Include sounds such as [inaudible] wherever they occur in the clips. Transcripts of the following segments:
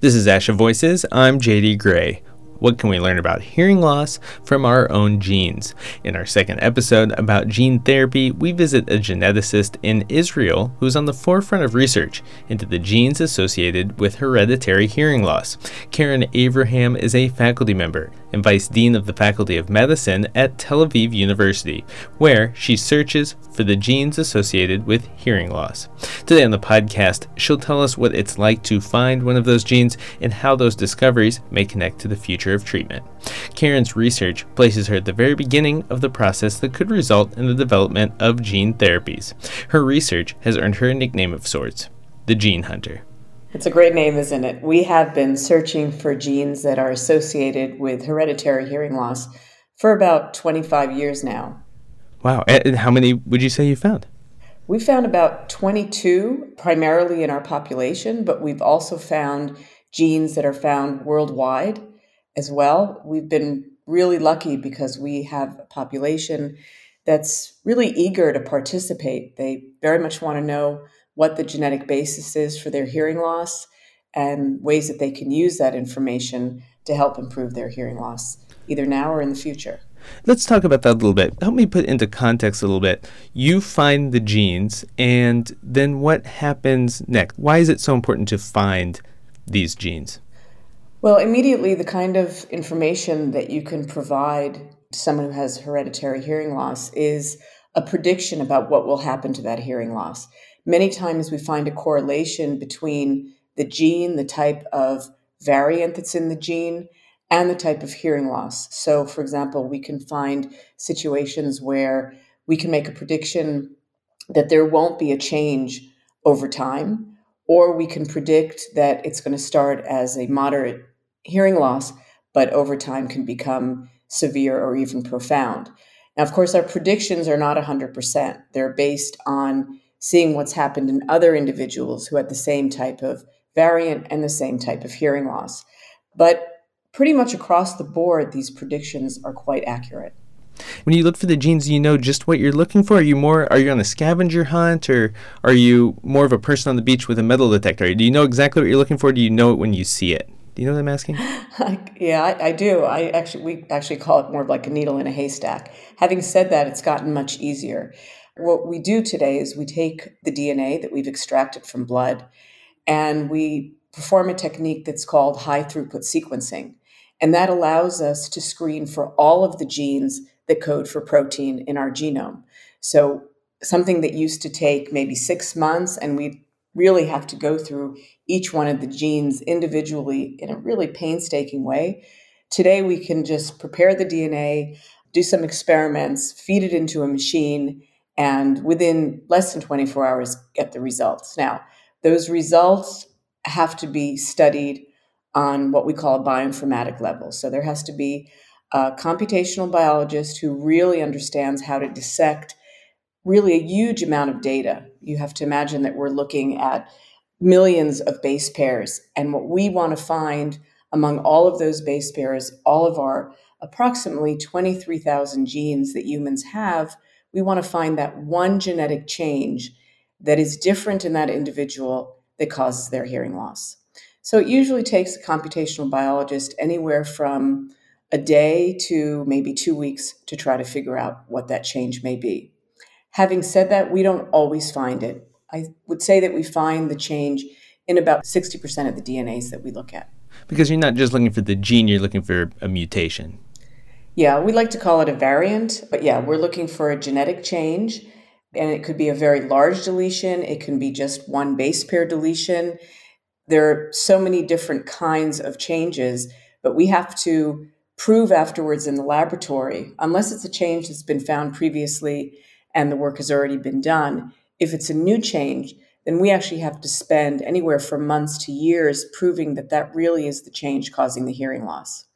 This is Asha Voices. I'm JD Gray. What can we learn about hearing loss from our own genes? In our second episode about gene therapy, we visit a geneticist in Israel who's on the forefront of research into the genes associated with hereditary hearing loss. Karen Avraham is a faculty member and vice dean of the Faculty of Medicine at Tel Aviv University, where she searches for the genes associated with hearing loss. Today on the podcast, she'll tell us what it's like to find one of those genes and how those discoveries may connect to the future of treatment. Karen's research places her at the very beginning of the process that could result in the development of gene therapies. Her research has earned her a nickname of sorts the Gene Hunter. It's a great name, isn't it? We have been searching for genes that are associated with hereditary hearing loss for about 25 years now. Wow. And how many would you say you found? We found about 22 primarily in our population, but we've also found genes that are found worldwide as well. We've been really lucky because we have a population that's really eager to participate. They very much want to know what the genetic basis is for their hearing loss and ways that they can use that information to help improve their hearing loss, either now or in the future. Let's talk about that a little bit. Help me put into context a little bit. You find the genes, and then what happens next? Why is it so important to find these genes? Well, immediately, the kind of information that you can provide to someone who has hereditary hearing loss is a prediction about what will happen to that hearing loss. Many times we find a correlation between the gene, the type of variant that's in the gene, and the type of hearing loss. So, for example, we can find situations where we can make a prediction that there won't be a change over time, or we can predict that it's going to start as a moderate hearing loss, but over time can become severe or even profound. Now, of course, our predictions are not 100%. They're based on seeing what's happened in other individuals who had the same type of variant and the same type of hearing loss. But pretty much across the board, these predictions are quite accurate. When you look for the genes, do you know just what you're looking for? Are you more are you on a scavenger hunt or are you more of a person on the beach with a metal detector? Do you know exactly what you're looking for? do you know it when you see it? Do you know what I'm asking? [laughs] yeah, I, I, do. I actually we actually call it more of like a needle in a haystack. Having said that, it's gotten much easier. What we do today is we take the DNA that we've extracted from blood and we perform a technique that's called high throughput sequencing. And that allows us to screen for all of the genes that code for protein in our genome. So something that used to take maybe six months and we really have to go through each one of the genes individually in a really painstaking way. Today, we can just prepare the DNA, do some experiments, feed it into a machine, and within less than 24 hours, get the results. Now, those results have to be studied on what we call a bioinformatic level. So there has to be a computational biologist who really understands how to dissect really a huge amount of data. You have to imagine that we're looking at millions of base pairs. And what we want to find among all of those base pairs, all of our approximately 23,000 genes that humans have, we want to find that one genetic change that is different in that individual that causes their hearing loss. So it usually takes a computational biologist anywhere from a day to maybe two weeks to try to figure out what that change may be. Having said that, we don't always find it. I would say that we find the change in about 60% of the DNAs that we look at. Because you're not just looking for the gene, you're looking for a mutation. Yeah, we like to call it a variant, but yeah, we're looking for a genetic change. And it could be a very large deletion, it can be just one base pair deletion. There are so many different kinds of changes, but we have to prove afterwards in the laboratory, unless it's a change that's been found previously and the work has already been done. If it's a new change, then we actually have to spend anywhere from months to years proving that that really is the change causing the hearing loss.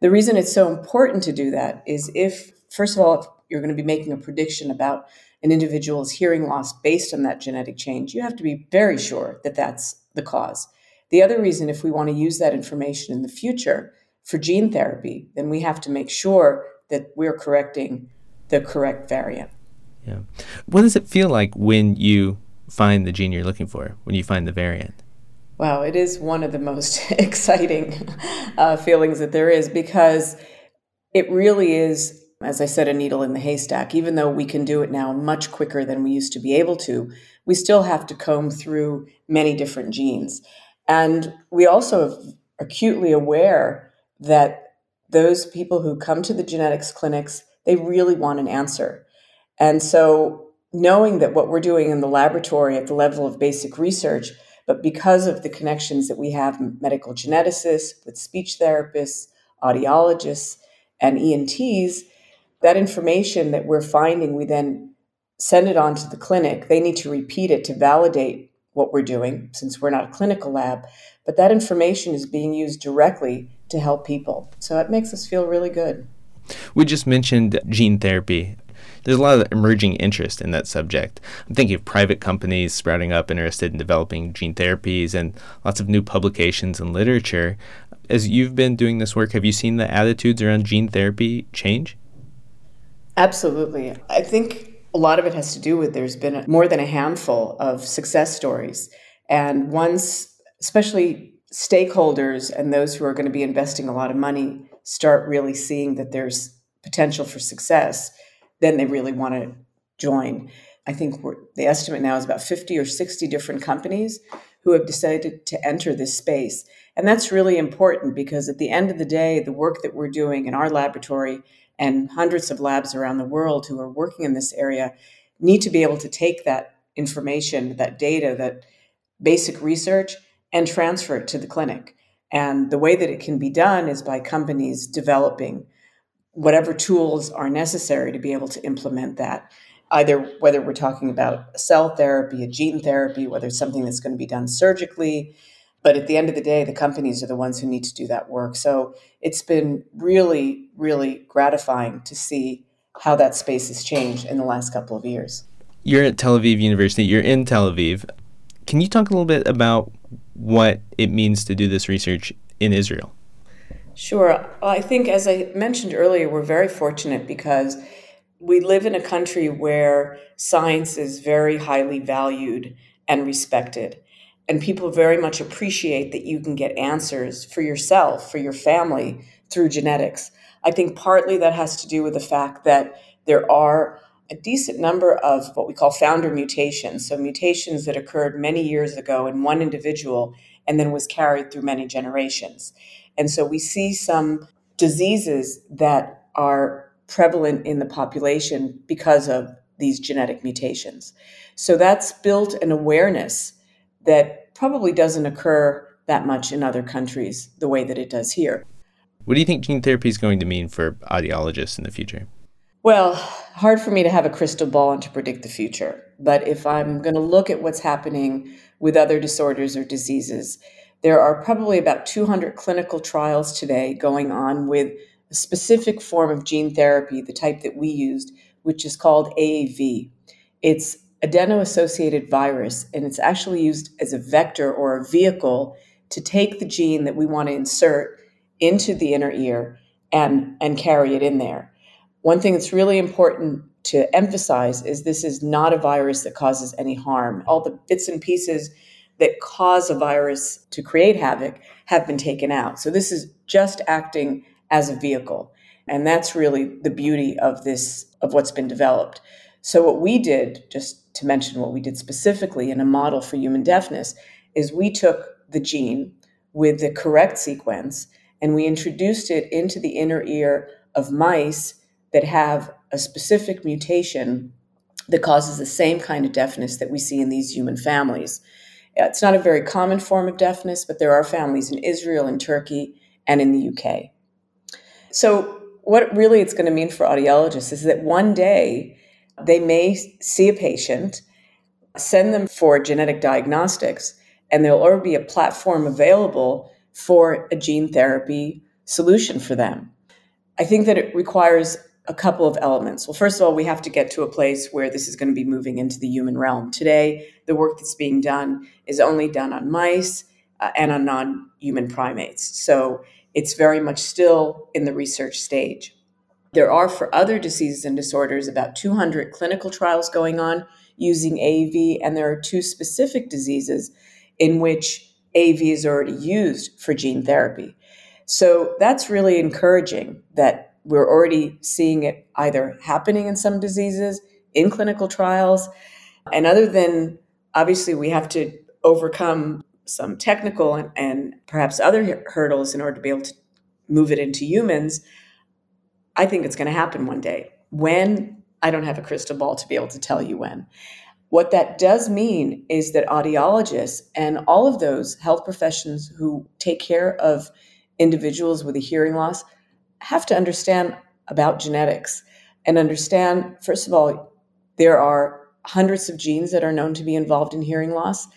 The reason it's so important to do that is if, first of all, if you're going to be making a prediction about an individual's hearing loss based on that genetic change, you have to be very sure that that's the cause. The other reason, if we want to use that information in the future for gene therapy, then we have to make sure that we're correcting the correct variant. Yeah. What does it feel like when you find the gene you're looking for, when you find the variant? Wow, it is one of the most [laughs] exciting uh, feelings that there is because it really is, as I said, a needle in the haystack. Even though we can do it now much quicker than we used to be able to, we still have to comb through many different genes. And we also are acutely aware that those people who come to the genetics clinics, they really want an answer. And so knowing that what we're doing in the laboratory at the level of basic research but because of the connections that we have, medical geneticists, with speech therapists, audiologists, and ENTs, that information that we're finding, we then send it on to the clinic. They need to repeat it to validate what we're doing, since we're not a clinical lab. But that information is being used directly to help people. So it makes us feel really good. We just mentioned gene therapy there's a lot of emerging interest in that subject. I'm thinking of private companies sprouting up interested in developing gene therapies and lots of new publications and literature. As you've been doing this work, have you seen the attitudes around gene therapy change? Absolutely. I think a lot of it has to do with there's been more than a handful of success stories. And once, especially stakeholders and those who are going to be investing a lot of money, start really seeing that there's potential for success, then they really want to join. I think the estimate now is about 50 or 60 different companies who have decided to enter this space. And that's really important because at the end of the day, the work that we're doing in our laboratory and hundreds of labs around the world who are working in this area need to be able to take that information, that data, that basic research, and transfer it to the clinic. And the way that it can be done is by companies developing whatever tools are necessary to be able to implement that either whether we're talking about cell therapy a gene therapy whether it's something that's going to be done surgically but at the end of the day the companies are the ones who need to do that work. So it's been really really gratifying to see how that space has changed in the last couple of years. You're at tel aviv university you're in tel aviv. Can you talk a little bit about what it means to do this research in israel Sure. I think, as I mentioned earlier, we're very fortunate because we live in a country where science is very highly valued and respected. And people very much appreciate that you can get answers for yourself, for your family, through genetics. I think partly that has to do with the fact that there are a decent number of what we call founder mutations. So, mutations that occurred many years ago in one individual and then was carried through many generations. And so we see some diseases that are prevalent in the population because of these genetic mutations. So that's built an awareness that probably doesn't occur that much in other countries the way that it does here. What do you think gene therapy is going to mean for audiologists in the future? Well, hard for me to have a crystal ball and to predict the future. But if I'm going to look at what's happening with other disorders or diseases, there are probably about 200 clinical trials today going on with a specific form of gene therapy, the type that we used, which is called AAV. It's adeno associated virus, and it's actually used as a vector or a vehicle to take the gene that we want to insert into the inner ear and, and carry it in there. One thing that's really important to emphasize is this is not a virus that causes any harm. All the bits and pieces that cause a virus to create havoc have been taken out. So this is just acting as a vehicle. And that's really the beauty of this, of what's been developed. So, what we did, just to mention what we did specifically in a model for human deafness, is we took the gene with the correct sequence and we introduced it into the inner ear of mice that have a specific mutation that causes the same kind of deafness that we see in these human families. It's not a very common form of deafness, but there are families in Israel, in Turkey, and in the UK. So, what really it's going to mean for audiologists is that one day they may see a patient, send them for genetic diagnostics, and there'll already be a platform available for a gene therapy solution for them. I think that it requires a couple of elements. Well, first of all, we have to get to a place where this is going to be moving into the human realm. Today, the work that's being done is only done on mice uh, and on non human primates. So it's very much still in the research stage. There are, for other diseases and disorders, about 200 clinical trials going on using AAV, and there are two specific diseases in which AAV is already used for gene therapy. So that's really encouraging that we're already seeing it either happening in some diseases, in clinical trials. And other than obviously, we have to overcome some technical and, and perhaps other hurdles in order to be able to move it into humans. I think it's going to happen one day. When? I don't have a crystal ball to be able to tell you when. What that does mean is that audiologists and all of those health professions who take care of individuals with a hearing loss have to understand about genetics and understand, first of all, there are hundreds of genes that are known to be involved in hearing loss.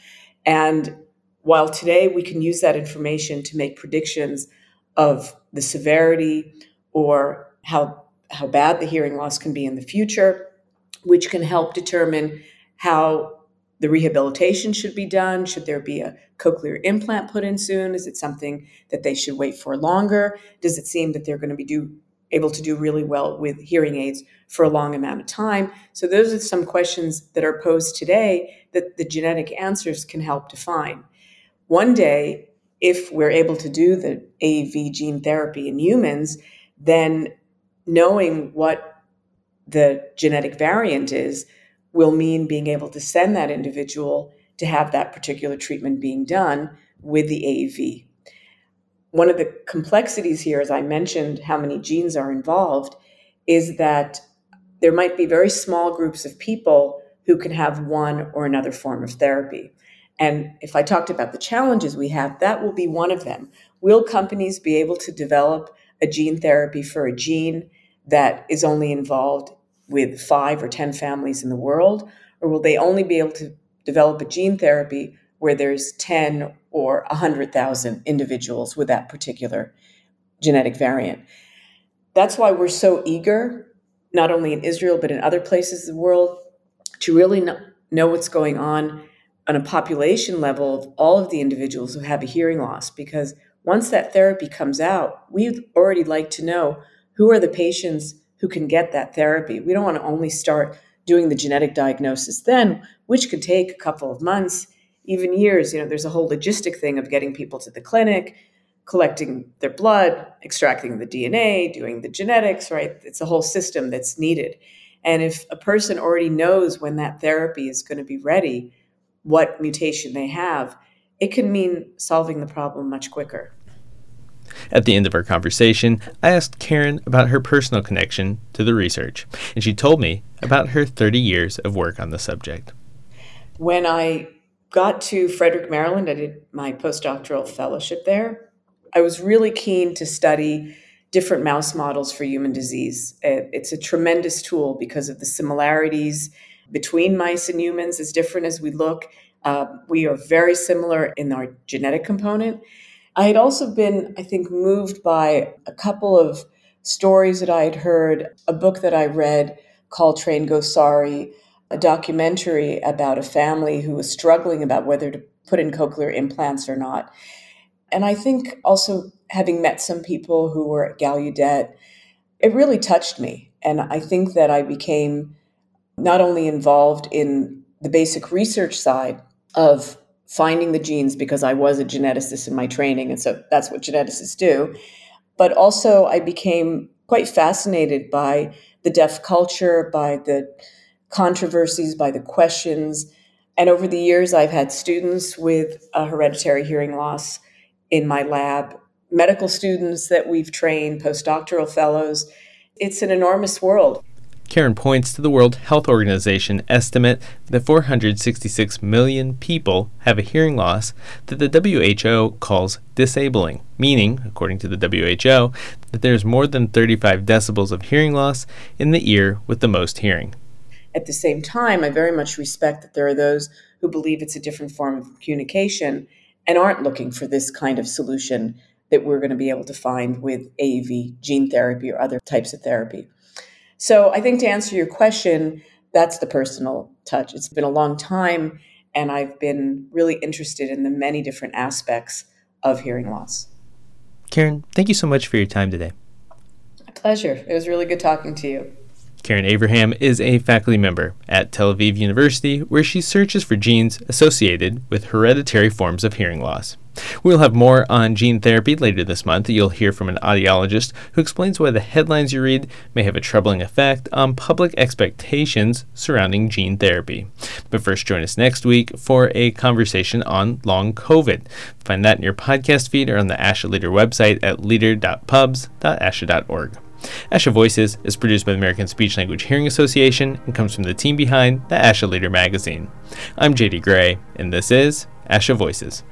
And while today we can use that information to make predictions of the severity or how, how bad the hearing loss can be in the future, which can help determine how the rehabilitation should be done. Should there be a cochlear implant put in soon? Is it something that they should wait for longer? Does it seem that they're going to be do, able to do really well with hearing aids for a long amount of time? So, those are some questions that are posed today that the genetic answers can help define. One day, if we're able to do the AV gene therapy in humans, then knowing what the genetic variant is will mean being able to send that individual to have that particular treatment being done with the AAV. One of the complexities here, as I mentioned, how many genes are involved, is that there might be very small groups of people who can have one or another form of therapy. And if I talked about the challenges we have, that will be one of them. Will companies be able to develop a gene therapy for a gene that is only involved with five or 10 families in the world? Or will they only be able to develop a gene therapy where there's 10 or 100,000 individuals with that particular genetic variant? That's why we're so eager, not only in Israel, but in other places in the world, to really know, what's going on on a population level of all of the individuals who have a hearing loss. Because once that therapy comes out, we'd already like to know who are the patients who can get that therapy. We don't want to only start doing the genetic diagnosis then, which could take a couple of months, even years. You know, there's a whole logistic thing of getting people to the clinic, collecting their blood, extracting the DNA, doing the genetics, right? It's a whole system that's needed. And if a person already knows when that therapy is going to be ready, what mutation they have, it can mean solving the problem much quicker. At the end of our conversation, I asked Karen about her personal connection to the research, and she told me about her 30 years of work on the subject. When I got to Frederick, Maryland, I did my postdoctoral fellowship there. I was really keen to study different mouse models for human disease. It's a tremendous tool because of the similarities between mice and humans, as different as we look. Uh, we are very similar in our genetic component. I had also been, I think, moved by a couple of stories that I had heard, a book that I read called Train Go Sorry, a documentary about a family who was struggling about whether to put in cochlear implants or not. And I think also having met some people who were at Gallaudet, it really touched me. And I think that I became not only involved in the basic research side of finding the genes because I was a geneticist in my training. And so that's what geneticists do. But also, I became quite fascinated by the deaf culture, by the controversies, by the questions. And over the years, I've had students with a hereditary hearing loss in my lab, medical students that we've trained, postdoctoral fellows. It's an enormous world. Karen points to the World Health Organization estimate that 466 million people have a hearing loss that the WHO calls disabling, meaning, according to the WHO, that there's more than 35 decibels of hearing loss in the ear with the most hearing. At the same time, I very much respect that there are those who believe it's a different form of communication and aren't looking for this kind of solution that we're going to be able to find with AAV gene therapy or other types of therapy. So I think to answer your question, that's the personal touch. It's been a long time, and I've been really interested in the many different aspects of hearing loss. Karen, thank you so much for your time today. My pleasure. It was really good talking to you. Karen Avraham is a faculty member at Tel Aviv University, where she searches for genes associated with hereditary forms of hearing loss. We'll have more on gene therapy later this month. You'll hear from an audiologist who explains why the headlines you read may have a troubling effect on public expectations surrounding gene therapy. But first, join us next week for a conversation on long COVID. Find that in your podcast feed or on the ASHA Leader website at leader.pubs.asha.org. ASHA Voices is produced by the American Speech Language Hearing Association and comes from the team behind the ASHA Leader magazine. I'm JD Gray, and this is ASHA Voices.